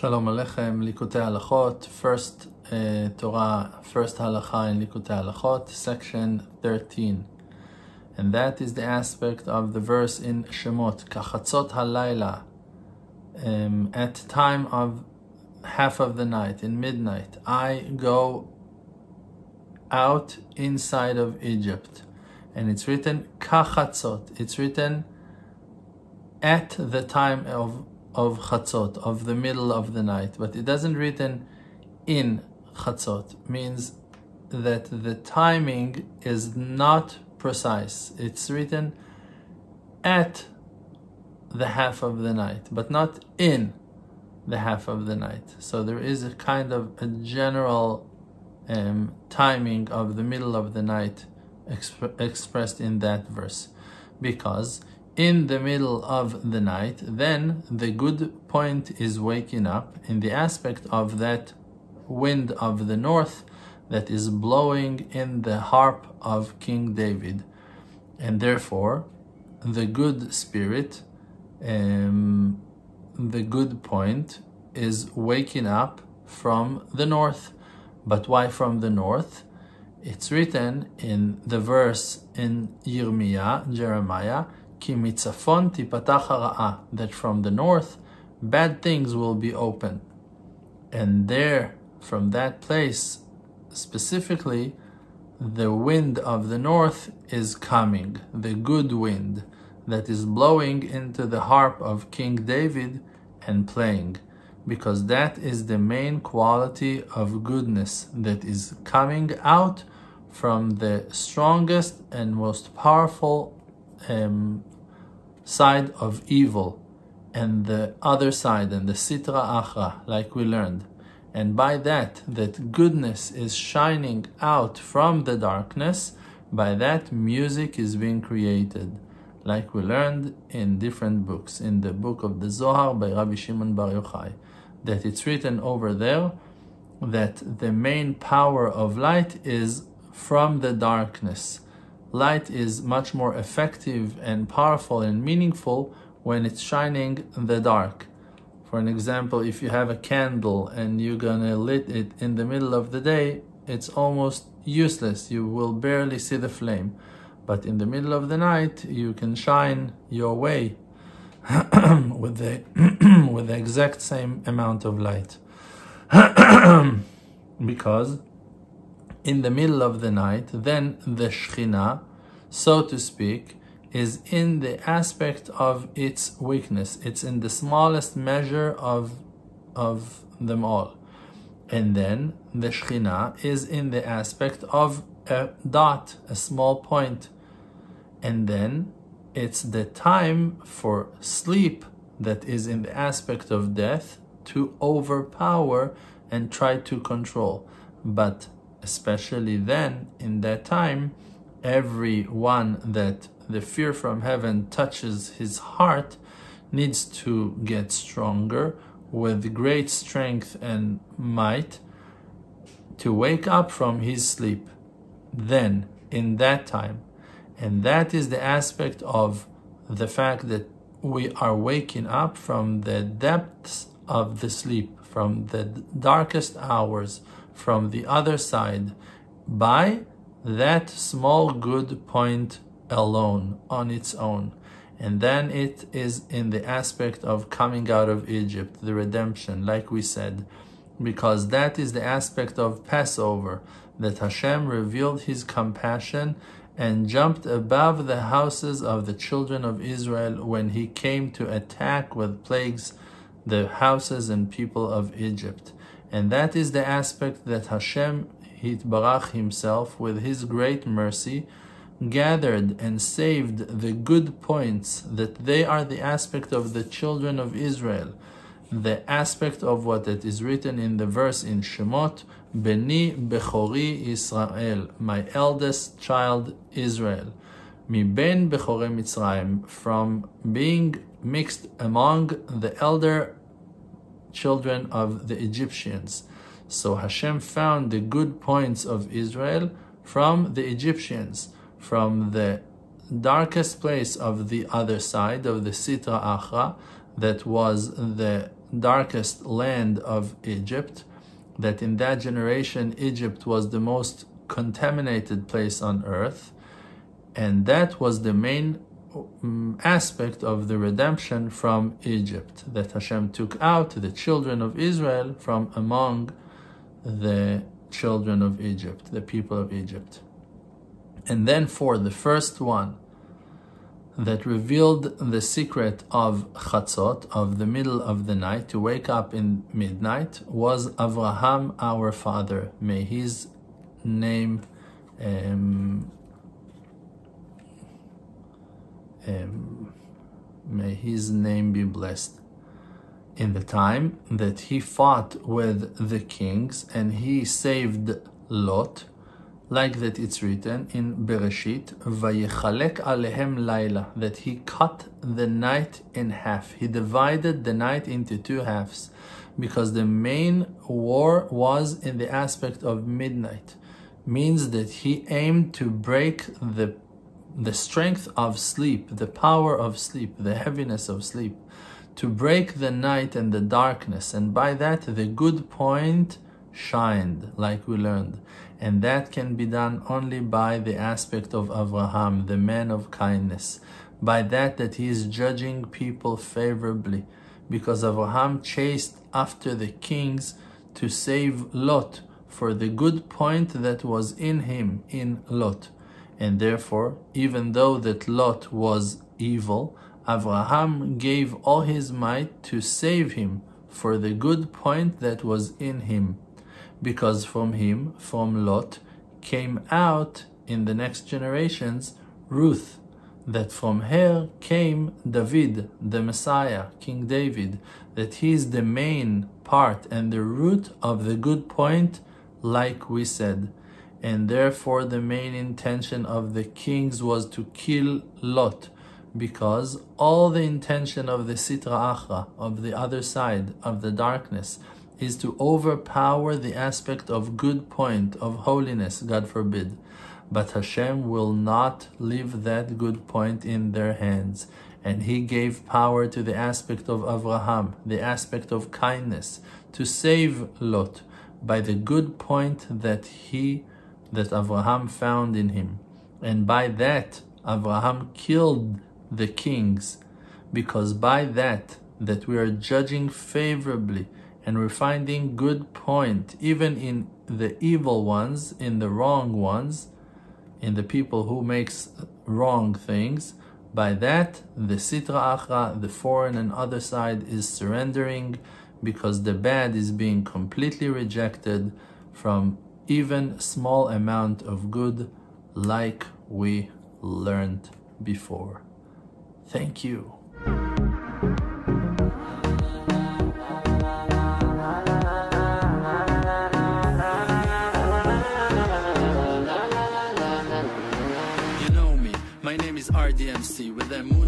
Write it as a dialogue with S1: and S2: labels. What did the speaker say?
S1: Shalom Aleichem, Likutei Halachot, first uh, Torah, first halacha in Likutei Halachot, section 13. And that is the aspect of the verse in Shemot, Kachatzot Halayla, um, at time of half of the night, in midnight, I go out inside of Egypt. And it's written Kachatzot, it's written at the time of of chatzot, of the middle of the night, but it doesn't written in chatzot, means that the timing is not precise. It's written at the half of the night, but not in the half of the night. So there is a kind of a general um, timing of the middle of the night exp- expressed in that verse, because in the middle of the night, then the good point is waking up in the aspect of that wind of the north that is blowing in the harp of King David. And therefore, the good spirit, um, the good point, is waking up from the north. But why from the north? It's written in the verse in Yirmiyah, Jeremiah, That from the north bad things will be open. And there, from that place specifically, the wind of the north is coming, the good wind that is blowing into the harp of King David and playing, because that is the main quality of goodness that is coming out from the strongest and most powerful um, side of evil and the other side and the sitra achra, like we learned. And by that, that goodness is shining out from the darkness, by that music is being created, like we learned in different books. In the book of the Zohar by Rabbi Shimon Bar Yochai, that it's written over there that the main power of light is from the darkness light is much more effective and powerful and meaningful when it's shining in the dark. For an example, if you have a candle and you're gonna lit it in the middle of the day, it's almost useless. You will barely see the flame. But in the middle of the night, you can shine your way with the with the exact same amount of light. because in the middle of the night, then the Shekhinah, so to speak, is in the aspect of its weakness. It's in the smallest measure of, of them all. And then the Shekhinah is in the aspect of a dot, a small point. And then it's the time for sleep that is in the aspect of death to overpower and try to control. But especially then, in that time, everyone that the fear from heaven touches his heart needs to get stronger with great strength and might to wake up from his sleep then in that time. And that is the aspect of the fact that we are waking up from the depths of the sleep from the darkest hours from the other side by that small good point alone on its own. And then it is in the aspect of coming out of Egypt, the redemption, like we said, because that is the aspect of Passover, that Hashem revealed his compassion and jumped above the houses of the children of Israel when he came to attack with plagues the houses and people of Egypt. And that is the aspect that Hashem Yitbarach himself, with his great mercy, gathered and saved the good points that they are the aspect of the children of Israel, the aspect of what it is written in the verse in Shemot, Beni Bechori Israel, my eldest child Israel. Mi ben Bechore Mitzrayim, from being mixed among the elder children of the Egyptians. So Hashem found the good points of Israel from the Egyptians, from the darkest place of the other side of the Sitra Achra, that was the darkest land of Egypt, that in that generation Egypt was the most contaminated place on earth, and that was the main aspect of the redemption from Egypt, that Hashem took out the children of Israel from among the children of Egypt, the people of Egypt. And then for the first one that revealed the secret of Chatzot, of the middle of the night, to wake up in midnight, was Avraham, our father. May his name um, um, may his name be blessed in the time that he fought with the kings and he saved Lot, like that it's written in Bereshit, Vayechalek alehem laila, that he cut the night in half. He divided the night into two halves, because the main war was in the aspect of midnight, means that he aimed to break the the strength of sleep, the power of sleep, the heaviness of sleep to break the night and the darkness, and by that the good point shined, like we learned. And that can be done only by the aspect of Avraham, the man of kindness. By that, that he is judging people favorably, because Avraham chased after the kings to save Lot for the good point that was in him, in Lot. And therefore, even though that Lot was evil, Avraham gave all his might to save him for the good point that was in him, because from him, from Lot, came out in the next generations Ruth, that from her came David, the Messiah, King David, that he is the main part and the root of the good point, like we said. And therefore, the main intention of the kings was to kill Lot because all the intention of the Sitra Achra, of the other side, of the darkness, is to overpower the aspect of good point, of holiness, God forbid. But Hashem will not leave that good point in their hands. And He gave power to the aspect of Avraham, the aspect of kindness, to save Lot by the good point that he, that Avraham found in him. And by that, Avraham killed the kings, because by that that we are judging favorably and we're finding good point even in the evil ones, in the wrong ones, in the people who makes wrong things. By that, the Sitra Achra, the foreign and other side, is surrendering because the bad is being completely rejected from even small amount of good like we learned before. Thank you.
S2: You know me, my name is RDMC with Muna